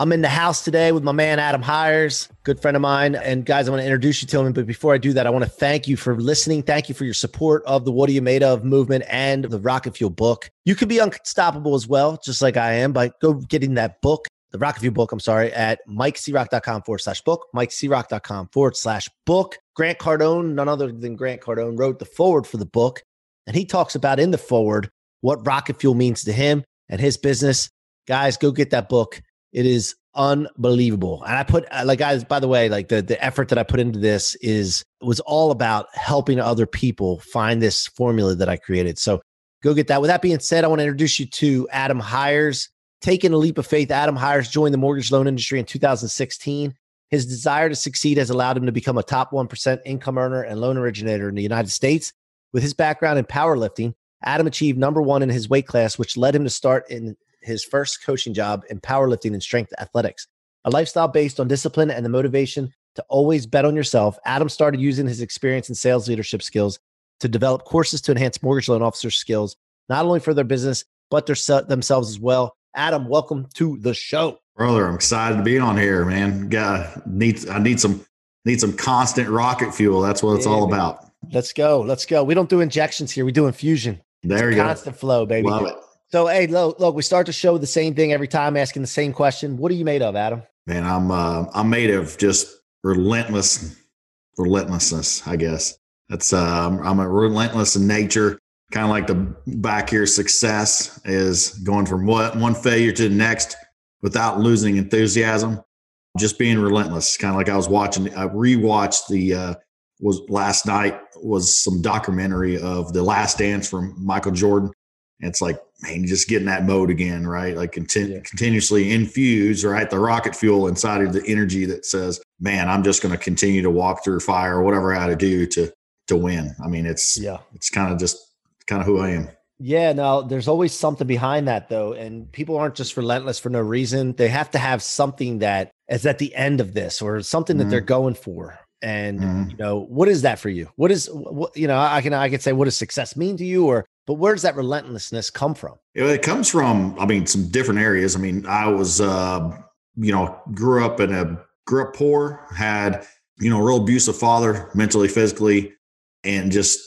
I'm in the house today with my man Adam Hires, good friend of mine. And guys, I want to introduce you to him. But before I do that, I want to thank you for listening. Thank you for your support of the What Are You Made Of movement and the Rocket Fuel book. You can be unstoppable as well, just like I am, by go getting that book, the Rocket Fuel book, I'm sorry, at mikecroc.com forward slash book, mikecroc.com forward slash book. Grant Cardone, none other than Grant Cardone, wrote the forward for the book. And he talks about in the forward what rocket fuel means to him and his business. Guys, go get that book. It is unbelievable. And I put uh, like guys, by the way, like the the effort that I put into this is was all about helping other people find this formula that I created. So go get that. With that being said, I want to introduce you to Adam Hires. Taking a leap of faith, Adam Hires joined the mortgage loan industry in 2016. His desire to succeed has allowed him to become a top 1% income earner and loan originator in the United States. With his background in powerlifting, Adam achieved number one in his weight class, which led him to start in his first coaching job in powerlifting and strength athletics. A lifestyle based on discipline and the motivation to always bet on yourself, Adam started using his experience and sales leadership skills to develop courses to enhance mortgage loan officer skills, not only for their business, but their themselves as well. Adam, welcome to the show. Brother, I'm excited to be on here, man. Got need I need some need some constant rocket fuel. That's what it's yeah, all man. about. Let's go. Let's go. We don't do injections here. We do infusion. There you go. Constant flow, baby. Love it. So, hey, look, look, we start to show the same thing every time, asking the same question. What are you made of, Adam? Man, I'm uh, I'm made of just relentless, relentlessness. I guess that's uh, I'm a relentless in nature. Kind of like the back here success is going from what one failure to the next without losing enthusiasm. Just being relentless. Kind of like I was watching. I rewatched the uh, was last night was some documentary of the Last Dance from Michael Jordan it's like, man, just getting that mode again, right? Like continu- yeah. continuously infuse, right? The rocket fuel inside of the energy that says, man, I'm just going to continue to walk through fire or whatever I had to do to, to win. I mean, it's, yeah, it's kind of just kind of who I am. Yeah, Now there's always something behind that though. And people aren't just relentless for no reason. They have to have something that is at the end of this or something that mm-hmm. they're going for. And mm-hmm. you know, what is that for you? What is what you know, I can I can say what does success mean to you or but where does that relentlessness come from? It comes from, I mean, some different areas. I mean, I was, uh, you know, grew up in a, grew up poor, had, you know, real abusive father, mentally, physically, and just,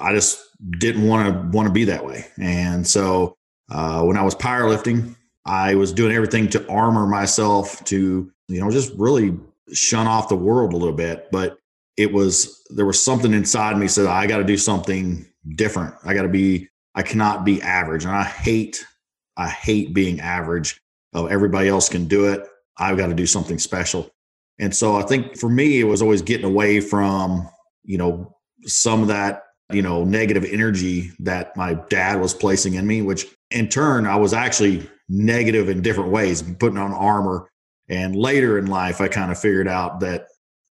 I just didn't want to want to be that way. And so uh, when I was powerlifting, I was doing everything to armor myself to, you know, just really shun off the world a little bit. But it was there was something inside me said I got to do something different. I got to be, I cannot be average. And I hate, I hate being average. Oh, everybody else can do it. I've got to do something special. And so I think for me, it was always getting away from, you know, some of that, you know, negative energy that my dad was placing in me, which in turn, I was actually negative in different ways, putting on armor. And later in life, I kind of figured out that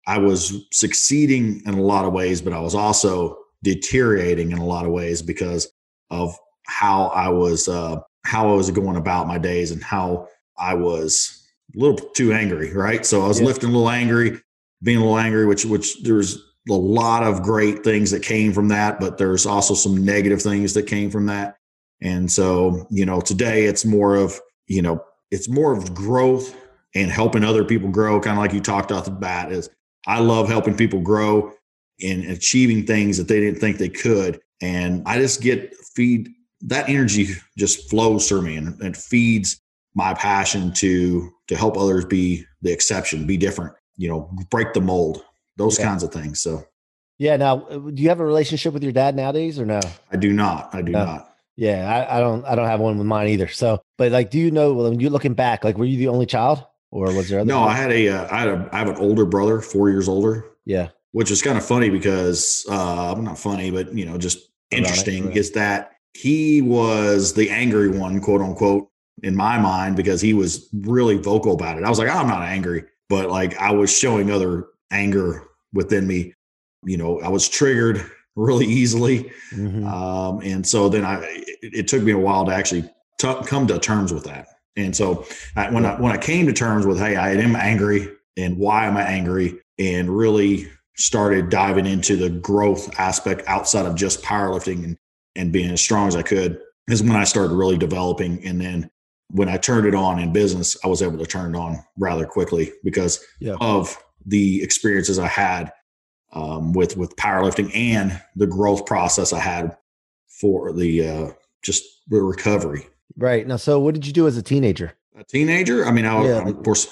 I was succeeding in a lot of ways, but I was also deteriorating in a lot of ways because of how I was uh, how I was going about my days and how I was a little too angry, right? So I was yeah. lifting a little angry, being a little angry, which which there's a lot of great things that came from that, but there's also some negative things that came from that. And so, you know, today it's more of, you know, it's more of growth and helping other people grow, kind of like you talked off the bat is I love helping people grow in achieving things that they didn't think they could. And I just get feed that energy just flows through me and, and feeds my passion to to help others be the exception, be different, you know, break the mold, those yeah. kinds of things. So Yeah. Now, do you have a relationship with your dad nowadays or no? I do not. I do No. not. Yeah, I, I don't. I don't have one with mine either. So, but like, do you know when you're looking back, like, were you the only child, or was there other? No, I had a, uh, I had a, I have an older brother, four years older, yeah. Which is kind of funny because, uh, not funny, but you know, just interesting right. is that he was the angry one, quote unquote, in my mind, because he was really vocal about it. I was like, I'm not angry, but like I was showing other anger within me. You know, I was triggered really easily. Mhm. Um, and so then I, it, it took me a while to actually t- come to terms with that. And so I, when I when I came to terms with, hey, I am angry, and why am I angry, and really started diving into the growth aspect outside of just powerlifting and and being as strong as I could, is when I started really developing. And then when I turned it on in business, I was able to turn it on rather quickly because Yeah. of the experiences I had um, with with powerlifting and the growth process I had for the uh, just the recovery. Right now, so what did you do as a teenager? A teenager, I mean, I was Yeah, I'm, of course,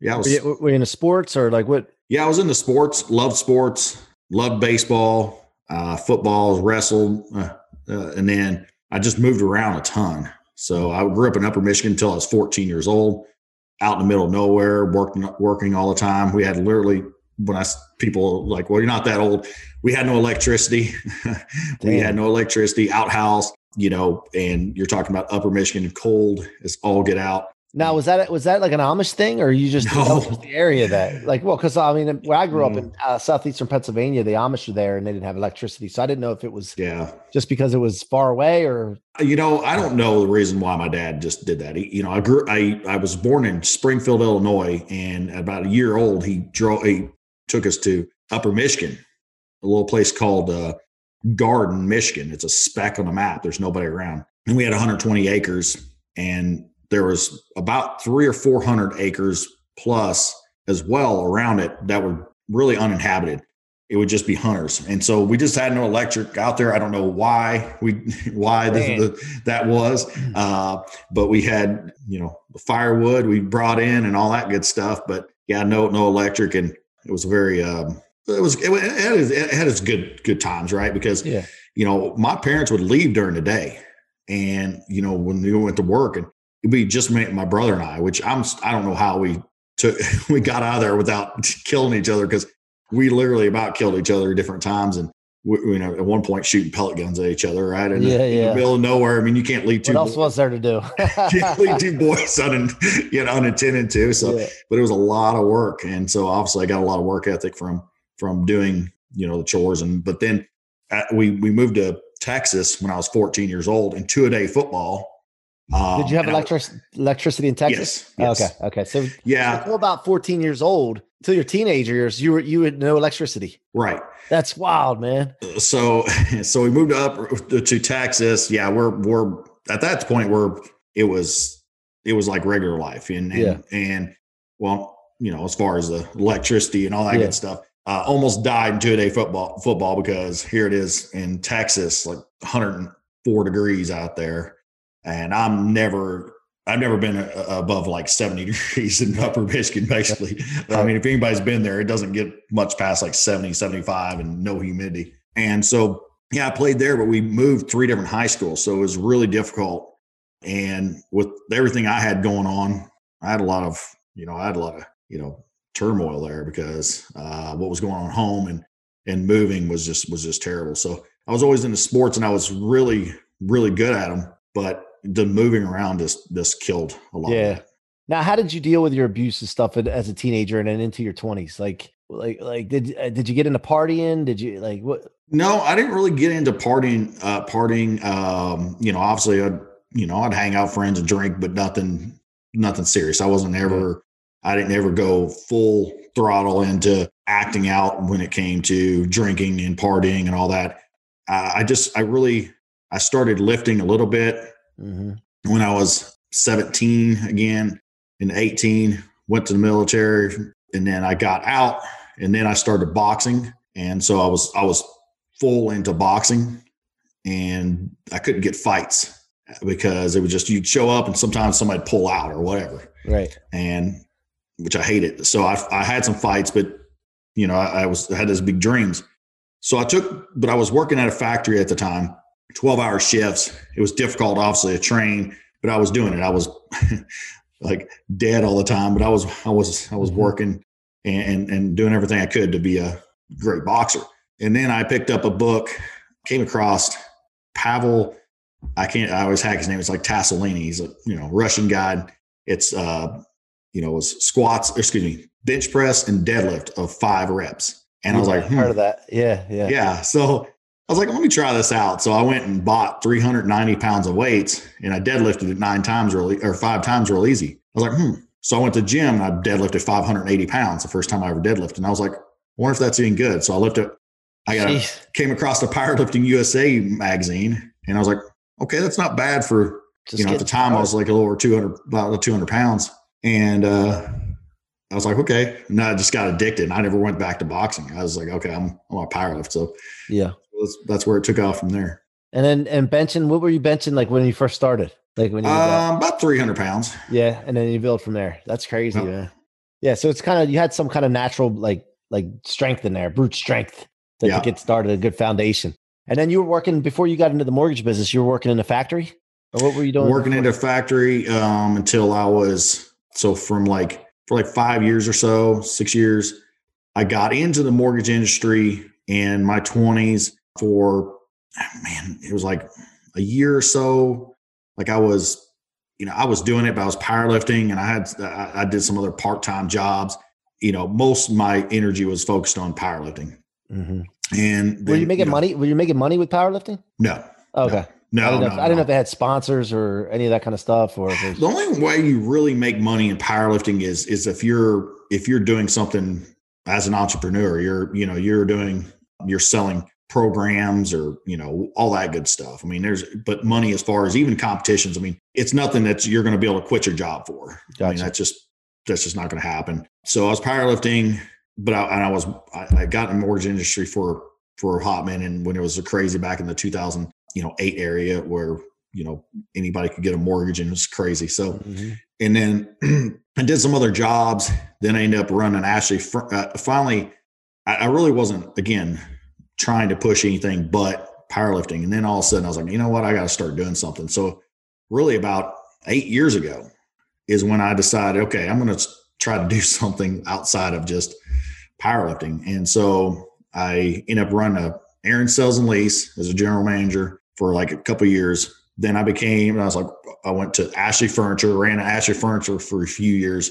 yeah, I Were was, you, were you into sports or like what? Yeah, I was into sports, loved sports, loved baseball, uh, football, wrestled, uh, uh, and then I just moved around a ton. So I grew up in Upper Michigan until I was 14 years old, out in the middle of nowhere, working working all the time. We had literally when I people like, well, you're not that old. We had no electricity. we had no electricity, outhouse, you know, and you're talking about Upper Michigan, and cold as all get out. Now was that was that like an Amish thing, or you just No. the area that like well, because I mean, where I grew up Mm. in uh, southeastern Pennsylvania, the Amish were there and they didn't have electricity, so I didn't know if it was Yeah. just because it was far away or You know, I don't know the reason why my dad just did that. He, you know, I grew, I, I was born in Springfield, Illinois, and at about a year old, he drove, he took us to Upper Michigan, a little place called uh, Garden, Michigan. It's a speck on the map. There's nobody around, and we had 120 acres, and there was about three or 400 acres plus as well around it that were really uninhabited. It would just be hunters. And so we just had no electric out there. I don't know why we why this, the, that was uh, but we had you know the firewood we brought in and all that good stuff but yeah no no electric. And it was very um it was it, it, had, its- it had its good good times right? Because yeah, you know, my parents would leave during the day, and you know, when we went to work, and be just me, and my brother and I. Which I'm, I don't know how we took, we got out of there without killing each other because we literally about killed each other at different times, and we, you know, at one point shooting pellet guns at each other, right? The, Yeah, in yeah. the middle of nowhere. I mean, you can't leave two. what else boys- was there to do? you can't leave two boys un, you know, unintended to. So, Yeah. but it was a lot of work, and so obviously I got a lot of work ethic from from doing you know the chores, and but then uh, we we moved to Texas when I was 14 years old and two a day football. Um, Did you have and I- electric electricity in Texas? Yes, yes. Okay, okay. So Yeah, until about 14 years old, till your teenager years, you were you had no electricity. right. That's wild, man. So so we moved up to Texas. Yeah, we're we're at that point where it was it was like regular life, and and, Yeah. and well, you know, as far as the electricity and all that Yeah. good stuff. Uh, almost died in two day football football because here it is in Texas, like 104 degrees out there, and I'm never I've never been uh, above like 70 degrees in upper Michigan, basically. I mean, if anybody's been there, it doesn't get much past like 70, 75 and no humidity. And so, yeah, I played there, but we moved three different high schools. So it was really difficult. And with everything I had going on, I had a lot of, you know, I had a lot of, you know, turmoil there because uh, what was going on at home and, and moving was just, was just terrible. So I was always into sports and I was really, really good at them, but the moving around just, just killed a lot. Yeah. Now, how did you deal with your abuse and stuff as a teenager and then into your 20s? Like, like, like, did uh, did you get into partying? Did you like what? No, I didn't really get into partying. Uh, partying, um, you know, obviously, I'd you know, I'd hang out friends and drink, but nothing, nothing serious. I wasn't ever, I didn't ever go full throttle into acting out when it came to drinking and partying and all that. Uh, I just, I really, I started lifting a little bit Mhm. when I was 17 again and 18, went to the military and then I got out and then I started boxing. And so I was, I was full into boxing and I couldn't get fights because it was just, you'd show up and sometimes somebody'd pull out or whatever. Right. And which I hated. So I, I had some fights, but you know, I, I was, I had those big dreams. So I took, but I was working at a factory at the time, 12 hour shifts. It was difficult, obviously, to train, but I was doing it. I was like dead all the time, but I was, I was, I was Mhm. working and, and, and doing everything I could to be a great boxer. And then I picked up a book, came across Pavel. I can't, I always hack his name. It's like Tassolini. He's a, you know, Russian guy. It's, uh, you know, it was squats, excuse me, bench press and deadlift of five reps. And I was like, hmm, heard of that? Yeah, yeah, yeah. So I was like, let me try this out. So I went and bought 390 pounds of weights and I deadlifted it nine times real, or five times real easy. I was like, hmm. So I went to the gym and I deadlifted 580 pounds the first time I ever deadlifted. And I was like, I wonder if that's even good. So I lifted, I got Jeez. came across the Powerlifting USA magazine and I was like, okay, that's not bad for, Just you know, at the time I was like a little over 200, about 200 pounds. And, uh, I was like, okay. And I just got addicted and I never went back to boxing. I was like, okay, I'm, I'm a powerlift. So yeah. That's, that's where it took off from there. And then and benching, what were you benching like when you first started? Like when you Um, about 300 pounds. yeah, and then you build from there. That's crazy, Yep. man. Yeah, so it's kind of you had some kind of natural like like strength in there, brute strength that Yeah. to get started, a good foundation. And then you were working before you got into the mortgage business. You were working in a factory, or what were you doing? Working in a factory um, until I was so from like for like five years or so, six years. I got into the mortgage industry in my 20s for man, it was like a year or so. Like I was, you know, I was doing it, but I was powerlifting and I had I, I did some other part-time jobs. You know, most of my energy was focused on powerlifting. Mhm. And Were you making know, money? Were you making money with powerlifting? No. Okay, No, I didn't know. no, if, I didn't know if they had sponsors or any of that kind of stuff, or if The only way you really make money in powerlifting is is if you're if you're doing something as an entrepreneur. You're you know you're doing you're selling programs or you know all that good stuff. I mean, there's but money as far as even competitions. I mean, it's nothing that you're going to be able to quit your job for. I mean, that's just that's just not going to happen. So I was powerlifting, but I, and I was I, I got in the mortgage industry for for a hot minute, and when it was crazy back in the 2000 you know eight area where you know anybody could get a mortgage and it was crazy. So Mhm. and then I did some other jobs. Then I ended up running Ashley. Uh, finally, I, I really wasn't again trying to push anything but powerlifting. And then all of a sudden, I was like, you know what, I got to start doing something. So really, about eight years ago, is when I decided, okay, I'm going to try to do something outside of just powerlifting. And so I ended up running a Aaron Sales and Lease as a general manager for like a couple years. Then I became, I was like, I went to Ashley Furniture, ran Ashley Furniture for a few years.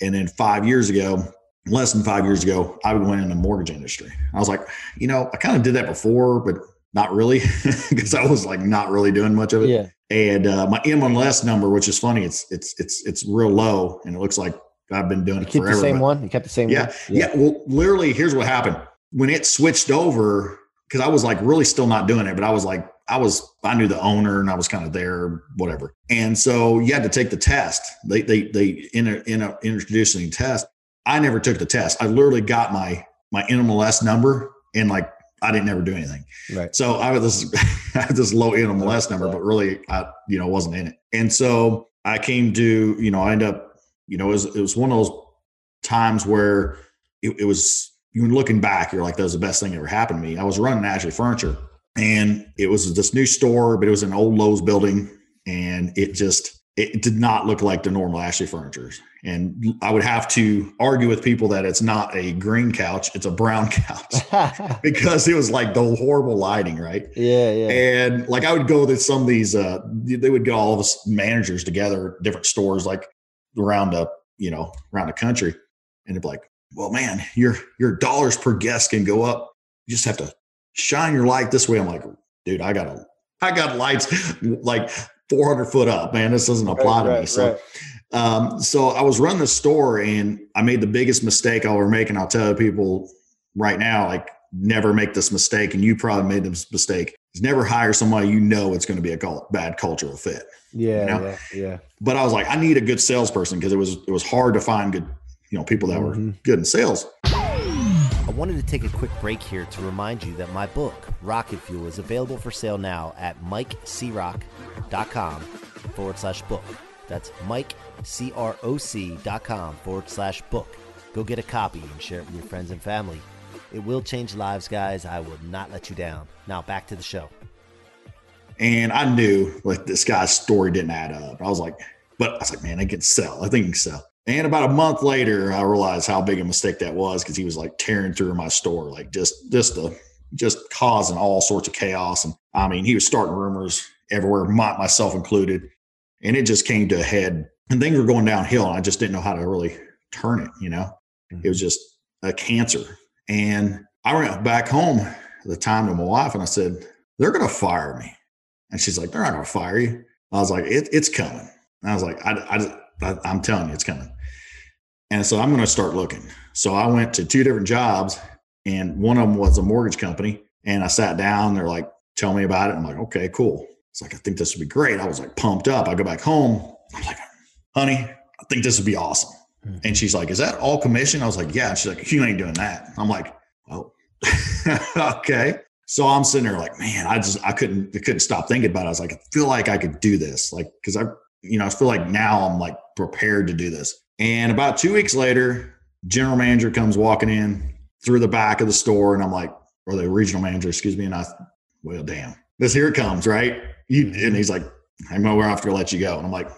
And then five years ago, less than five years ago, I went in the mortgage industry. I was like, you know, I kind of did that before, but not really because I was like not really doing much of it. yeah, And uh, my NMLS number, which is funny, it's it's it's it's real low, and it looks like I've been doing you it keep forever. the same one. You kept the same yeah, one. yeah. Well, literally, here's what happened when it switched over because I was like really still not doing it, but I was like, I was, I knew the owner and I was kind of there, whatever. And so you had to take the test. They, they, they in a, in a introducing test. I never took the test. I literally got my, my NMLS number and like, I didn't ever do anything. Right. So I had this, I had this low NMLS number, but really, I, you know, wasn't in it. And so I came to, you know, I ended up, you know, it was, it was one of those times where it, it was, you looking back, you're like, that was the best thing that ever happened to me. I was running Ashley Furniture and it was this new store, but it was an old Lowe's building and it just, it did not look like the normal Ashley furnitures. And I would have to argue with people that it's not a green couch, it's a brown couch because it was like the horrible lighting, right? yeah. yeah. And like I would go to some of these, uh, they would get all of us managers together, different stores, like around the, you know, around the country, and they'd be like, "Well, man, your your dollars per guest can go up. You just have to shine your light this way." I'm like, "Dude, I got a, I got lights like 400 foot up, man. This doesn't apply to me." So, um, so I was running the store, and I made the biggest mistake I'll ever make, and I'll tell people right now, like never make this mistake, and you probably made this mistake. Is never hire somebody you know it's going to be a bad cultural fit. yeah, you know? yeah, yeah. But I was like, I need a good salesperson because it was it was hard to find good, you know, people that were Mhm. good in sales. I wanted to take a quick break here to remind you that my book, Rocket Fuel, is available for sale now at mikecroc.com forward slash book. That's mikecroc.com forward slash book. Go get a copy and share it with your friends and family. It will change lives, guys. I will not let you down. Now, back to the show. And I knew like this guy's story didn't add up. I was like, but I was like, man, I can sell. I think I can sell. And about a month later, I realized how big a mistake that was because he was like tearing through my store, like just just the just causing all sorts of chaos. And I mean, he was starting rumors everywhere, my, myself included. And it just came to a head and things were going downhill. And I just didn't know how to really turn it, you know? Mm-hmm. It was just a cancer. And I went back home at the time to my wife and I said, they're going to fire me. And she's like, they're not going to fire you. I was like, it, it's coming. And I was like, I, I, I, I'm telling you, it's coming. And so I'm going to start looking. So I went to two different jobs and one of them was a mortgage company. And I sat down, they're like, tell me about it. I'm like, okay, cool. It's like, I think this would be great. I was like pumped up. I go back home. I'm like, honey, I think this would be awesome. Mm-hmm. And she's like, is that all commission? I was like, yeah. And she's like, you ain't doing that. I'm like, oh, okay. So I'm sitting there like, man, I just, I couldn't, I couldn't stop thinking about it. I was like, I feel like I could do this. Like, cause I, you know, I feel like now I'm like prepared to do this. And about two weeks later, general manager comes walking in through the back of the store, and I'm like, or the regional manager, excuse me, and I, well, damn, this here it comes, right? You, and he's like, I know we're have to let you go, and I'm like,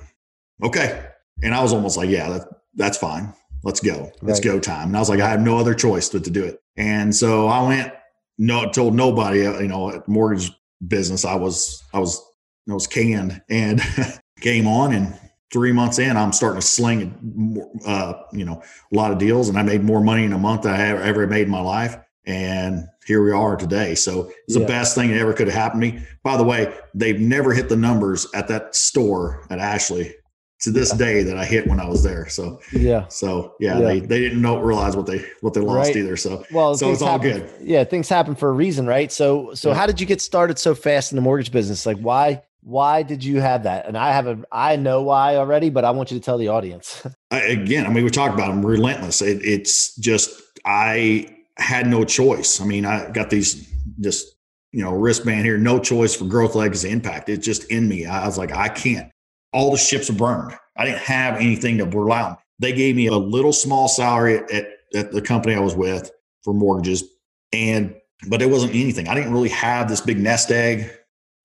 okay, and I was almost like, yeah, that, that's fine, let's go, let's right. go time, and I was like, I have no other choice but to do it, and so I went, no, told nobody, uh, you know, mortgage business, I was, I was, I was canned, and came on and three months in, I'm starting to sling, uh, you know, a lot of deals, and I made more money in a month than I ever made in my life. And here we are today. So it's yeah. the best thing that ever could have happened to me. By the way, they've never hit the numbers at that store at Ashley to this yeah. day that I hit when I was there. So yeah, so yeah, yeah, they they didn't know realize what they what they lost right. either. So well, so it's all happen, good. Yeah, things happen for a reason, right? So so how did you get started so fast in the mortgage business? Like why why did you have that? And I have a, I know why already, but I want you to tell the audience. I, again, I mean, we talked about them relentless. It, it's just, I had no choice. I mean, I got these just, you know, wristband here, no choice for growth legacy impact. It's just in me. I was like, I can't. All the ships are burned. I didn't have anything to rely on. They gave me a little small salary at, at the company I was with for mortgages. And, but it wasn't anything. I didn't really have this big nest egg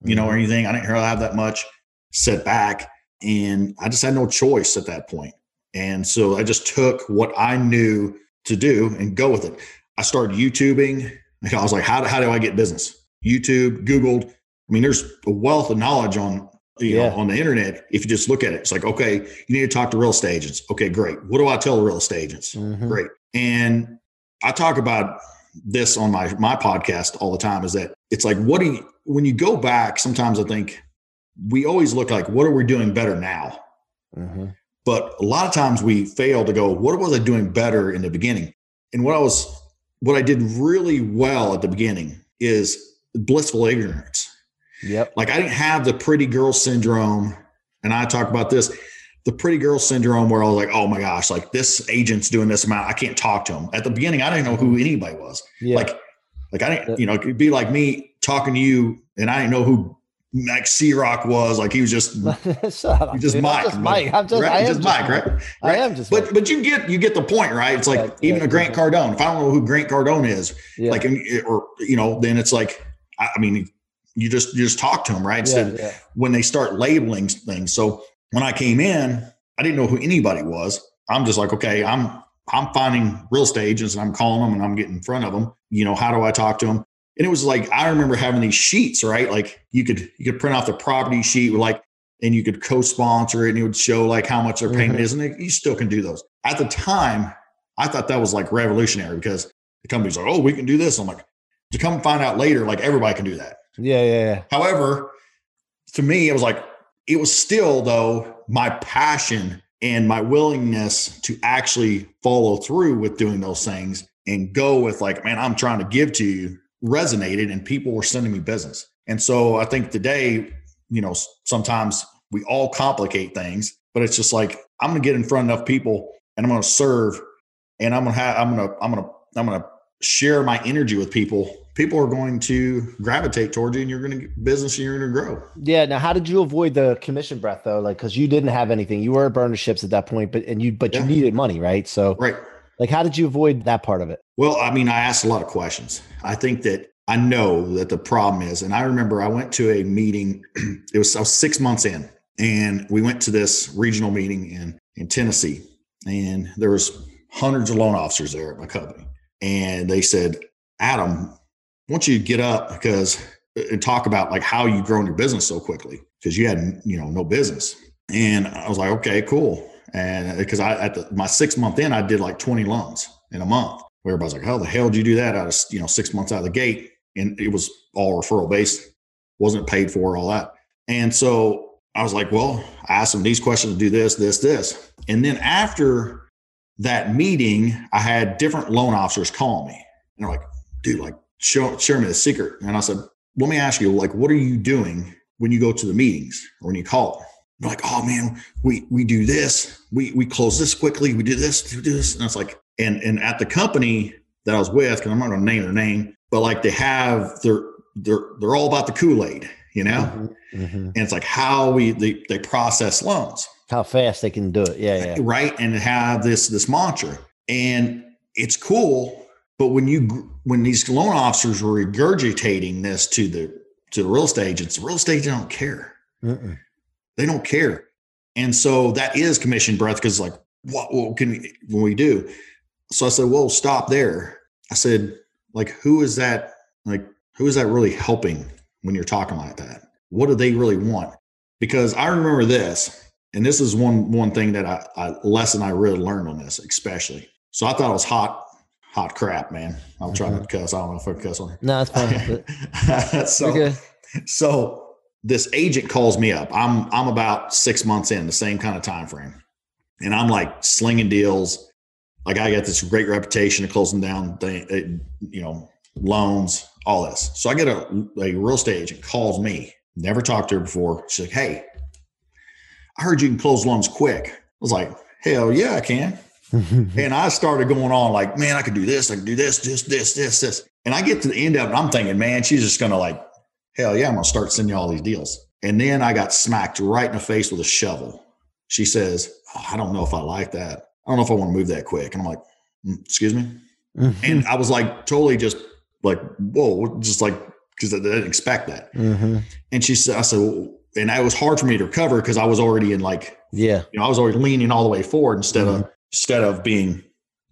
you know, or mm-hmm. anything. I didn't really have that much set back. And I just had no choice at that point. And so I just took what I knew to do and go with it. I started YouTubing. I was like, how, how do I get business? YouTube, Googled. I mean, there's a wealth of knowledge on you yeah. know, on the internet. If you just look at it, it's like, okay, you need to talk to real estate agents. Okay, great. What do I tell real estate agents? Mm-hmm. Great. And I talk about this on my my podcast all the time is that it's like what do you when you go back sometimes i think we always look like what are we doing better now mm-hmm. but a lot of times we fail to go what was i doing better in the beginning and what i was what i did really well at the beginning is blissful ignorance yep like i didn't have the pretty girl syndrome and i talk about this the pretty girl syndrome where I was like, oh my gosh, like this agent's doing this amount. I can't talk to him. At the beginning, I didn't know who anybody was. Yeah. Like, like I didn't, you know, it'd be like me talking to you and I didn't know who Max C Rock was. Like he was just, up, just Mike. I'm just Mike. I'm just, right? I am just Mike, right? right? I am just, but, Mike. but you get, you get the point, right? It's like yeah, even yeah, a Grant yeah. Cardone. If I don't know who Grant Cardone is, like, eh, or, you know, then it's like, I mean, you just, you just talk to him, right? So when they start labeling things. So when I came in, I didn't know who anybody was. I'm just like, okay, I'm I'm finding real estate agents and I'm calling them and I'm getting in front of them. You know, how do I talk to them? And it was like I remember having these sheets, right? Like you could you could print off the property sheet with like, and you could co-sponsor it and it would show like how much their payment mm-hmm. is, and it, you still can do those. At the time, I thought that was like revolutionary because the company's like, oh, we can do this. I'm like, to come find out later, like everybody can do that. Yeah, yeah, yeah. However, to me, it was like it was still, though, my passion and my willingness to actually follow through with doing those things and go with, like, man, I'm trying to give to you resonated and people were sending me business. And so I think today, you know, sometimes we all complicate things, but it's just like, I'm to get in front of enough people and I'm to serve and I'm to have, I'm to, I'm to, I'm to share my energy with people people are going to gravitate towards you and you're going to get business and you're going to grow. Yeah. Now, how did you avoid the commission breath though? Like, cause you didn't have anything, you were burning ships at that point, but, and you, but yeah. you needed money, right? So, right. Like, how did you avoid that part of it? Well, I mean, I asked a lot of questions. I think that I know that the problem is, and I remember I went to a meeting. It was, I was six months in, and we went to this regional meeting in in Tennessee, and there was hundreds of loan officers there at my company, and they said, "Adam, want you to get up because uh, and talk about like how you grown your business so quickly because you had you know no business." And I was like, "Okay, cool." And uh, because I at the, my six month in, I did like twenty loans in a month. Where everybody's like, "How the hell did you do that?" Out of you know six months out of the gate, and it was all referral based, wasn't paid for, all that. And so I was like, well, I asked them these questions to do this, this, this. And then after that meeting, I had different loan officers call me. And they're like, dude, like, show, share me the secret. And I said, let me ask you, like, what are you doing when you go to the meetings or when you call? They're like, oh man, we we do this, we we close this quickly, we do this, we do this. And I was like, and and at the company that I was with, because I'm not gonna name their name, but like they have they're they're they're all about the Kool-Aid, you know? Mm-hmm. Mm-hmm. And it's like how we they, they process loans. How fast they can do it. Yeah, yeah. Right. And have this this mantra. And it's cool, but when you when these loan officers were regurgitating this to the to the real estate agents, the real estate agents don't care. Mm-mm. They don't care. And so that is commission breath because like what, what can we when we do? So I said, well, stop there. I said, like, who is that? Like, who is that really helping when you're talking like that? What do they really want? Because I remember this, and this is one one thing that I, I lesson I really learned on this, especially. So I thought it was hot, hot crap, man. I'm trying Mhm. to cuss. I don't know if I can cuss on here. No, it's fine. so so this agent calls me up. I'm I'm about six months in, the same kind of time frame, and I'm like slinging deals. Like I got this great reputation of closing down, thing, uh, you know, loans, all this. So I get a, a real estate agent calls me. Never talked to her before. She's like, "Hey, I heard you can close loans quick." I was like, "Hell yeah, I can." And I started going on like, man, I could do this, I could do this, this, this, this, this. And I get to the end of it, I'm thinking, man, she's just gonna like, hell yeah, I'm gonna start sending you all these deals. And then I got smacked right in the face with a shovel. She says, oh, I don't know if I like that. I don't know if I want to move that quick. And I'm like, "Mm, excuse me. And I was like, totally just like, whoa, just like, because I didn't expect that. Mhm. And she said, I said, well, and it was hard for me to recover because I was already in like Yeah. you know, I was already leaning all the way forward instead of instead of being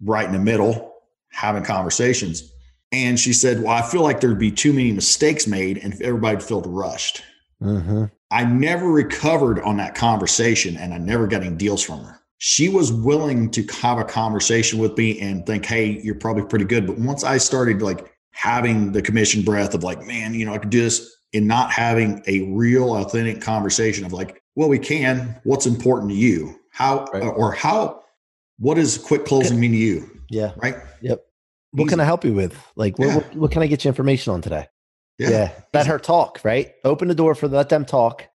right in the middle, having conversations. And she said, Well, I feel like there'd be too many mistakes made and everybody feel rushed. Mhm. I never recovered on that conversation and I never got any deals from her. She was willing to have a conversation with me and think, hey, you're probably pretty good. But once I started like having the commission breath of like, man, you know, I could do this and not having a real authentic conversation of like, well, we can. What's important to you? How Right. or how what does quick closing mean to you? Yeah. Right? Yep. What can I help you with? Like, what, Yeah. what, what can I get you information on today? Yeah. Yeah. Let her talk, right? Open the door for let them talk.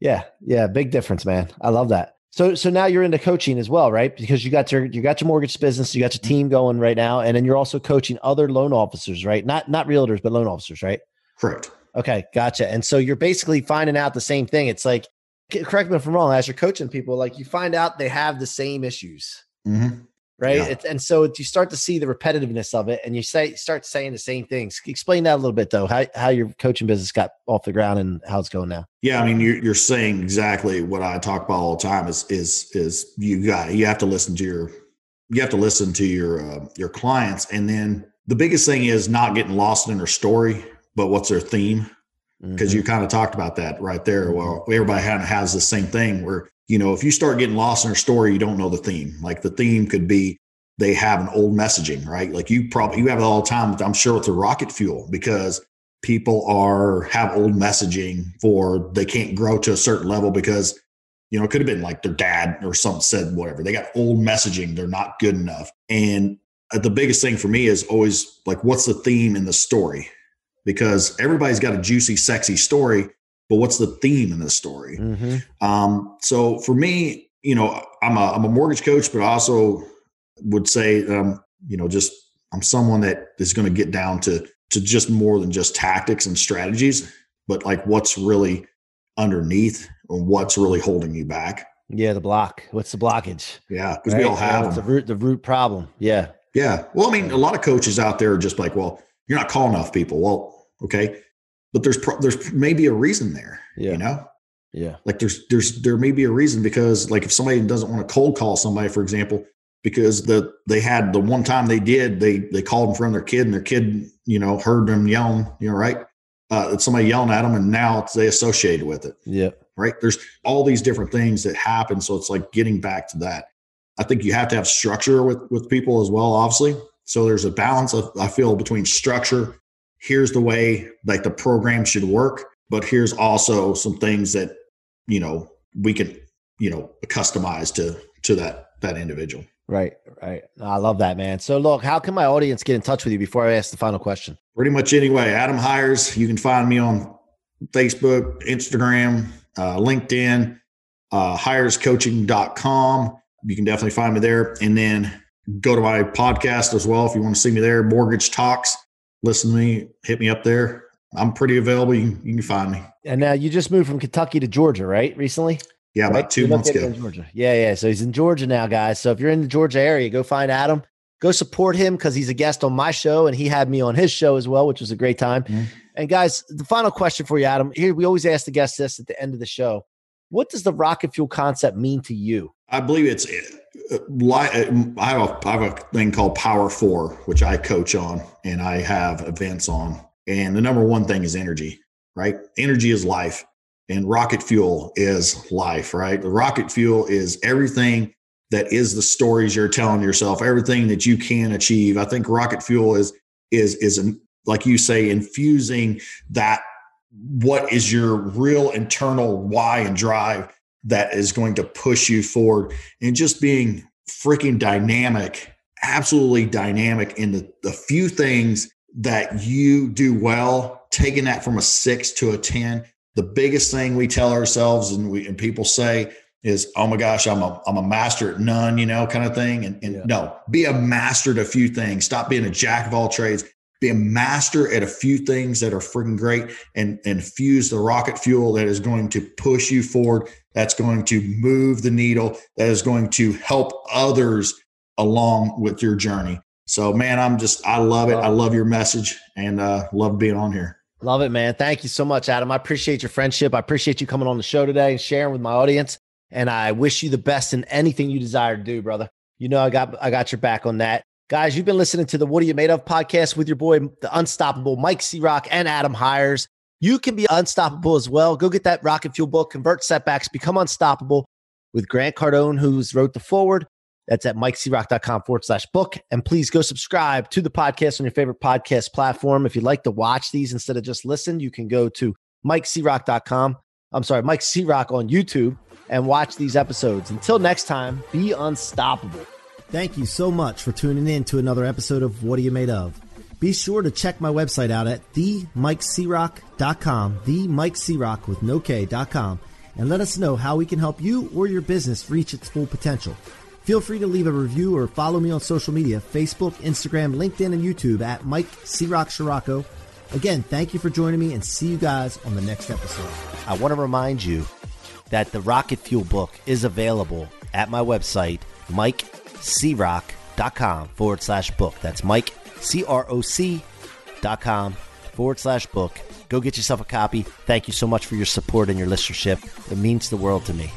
Yeah. Yeah. Big difference, man. I love that. So so now you're into coaching as well, right? Because you got your you got your mortgage business, you got your mm-hmm. team going right now, and then you're also coaching other loan officers, right? Not not realtors, but loan officers, right? Correct. Okay, gotcha. And so you're basically finding out the same thing. It's like, correct me if I'm wrong, as you're coaching people, like you find out they have the same issues, Mhm. right? Yeah. It's, and so you start to see the repetitiveness of it, and you say start saying the same things. Explain that a little bit though. How how your coaching business got off the ground and how it's going now. Yeah, I mean, you're, you're saying exactly what I talk about all the time. Is is is you got you have to listen to your you have to listen to your uh, your clients, and then the biggest thing is not getting lost in their story, but what's their theme? Because Mhm. you kind of talked about that right there. Well, everybody kind of has the same thing where you know if you start getting lost in their story, you don't know the theme. Like the theme could be they have an old messaging, right? Like you probably you have it all the time. I'm sure with the rocket fuel because people are have old messaging for they can't grow to a certain level because you know it could have been like their dad or something said whatever they got old messaging they're not good enough and uh, the biggest thing for me is always like what's the theme in the story because everybody's got a juicy sexy story but what's the theme in this story Mhm. um, so for me, you know, I'm a I'm a mortgage coach, but I also would say, um, you know, just I'm someone that is going to get down to to just more than just tactics and strategies, but like what's really underneath and what's really holding you back. Yeah, the block. What's the blockage? Yeah, because we Right? all Yeah, have it's the root the root problem. Yeah. Yeah. Well, I mean, a lot of coaches out there are just like, well, you're not calling enough people. Well, okay, but there's pro- there's maybe a reason there. Yeah. You know, Yeah. like there's there's there may be a reason because like if somebody doesn't want to cold call somebody, for example, because the they had the one time they did they they called in front of their kid and their kid you know heard them yelling, you know, right? Uh, somebody yelling at them, and now it's, they associated with it Yeah. right? There's all these different things that happen. So it's like getting back to that. I think you have to have structure with with people as well, obviously. So there's a balance of I feel between structure. Here's the way like the program should work, but here's also some things that you know we can you know customize to to that that individual. Right. Right. I love that, man. So, look, how can my audience get in touch with you before I ask the final question? Pretty much anyway. Adam Hires. You can find me on Facebook, Instagram, uh, LinkedIn, uh, hirescoaching.com. You can definitely find me there. And then go to my podcast as well if you want to see me there. Mortgage Talks. Listen to me, hit me up there. I'm pretty available. You can, you can find me. And now you just moved from Kentucky to Georgia, right? Recently? Yeah, about Right? two months ago. Georgia. Yeah, yeah. So he's in Georgia now, guys. So if you're in the Georgia area, go find Adam. Go support him because he's a guest on my show and he had me on his show as well, which was a great time. Mhm. And guys, the final question for you, Adam. Here we always ask the guests this at the end of the show. What does the rocket fuel concept mean to you? I believe it's uh, uh, I have a I have a thing called Power Four, which I coach on and I have events on. And the number one thing is energy, right? Energy is life, and rocket fuel is life, right? The rocket fuel is everything that is the stories you're telling yourself, everything that you can achieve. I think rocket fuel is is is an, like you say, infusing that what is your real internal why and drive that is going to push you forward and just being freaking dynamic, absolutely dynamic in the, the few things that you do well, taking that from a six to a 10. The biggest thing we tell ourselves and we and people say is, oh my gosh, I'm a I'm a master at none, you know, kind of thing. And, and Yeah. no, be a master at a few things. Stop being a jack of all trades. Be a master at a few things that are freaking great and, and fuse the rocket fuel that is going to push you forward that's going to move the needle, that is going to help others along with your journey. So, man, I'm just, I love it. I love your message and uh, love being on here. Love it, man. Thank you so much, Adam. I appreciate your friendship. I appreciate you coming on the show today and sharing with my audience. And I wish you the best in anything you desire to do, brother. You know, I got I got your back on that. Guys, you've been listening to the What Are You Made Of podcast with your boy, the unstoppable Mike C. Rock and Adam Hires. You can be unstoppable as well. Go get that rocket fuel book, convert setbacks, become unstoppable with Grant Cardone, who's wrote the forward. That's at mikecroc.com forward slash book. And please go subscribe to the podcast on your favorite podcast platform. If you'd like to watch these instead of just listen, you can go to mikecroc.com. I'm sorry, Mike C. Rock on YouTube and watch these episodes. Until next time, be unstoppable. Thank you so much for tuning in to another episode of What Are You Made Of? Be sure to check my website out at themikecroc.com, the Mike C. With no K.com, and let us know how we can help you or your business reach its full potential. Feel free to leave a review or follow me on social media Facebook, Instagram, LinkedIn, and YouTube at Mike C. Rock Ciorrocco. Again, thank you for joining me and see you guys on the next episode. I want to remind you that the Rocket Fuel book is available at my website, mikecroc.com forward slash book. That's Mike, C R O C dot com forward slash book. Go get yourself a copy. Thank you so much for your support and your listenership. It means the world to me.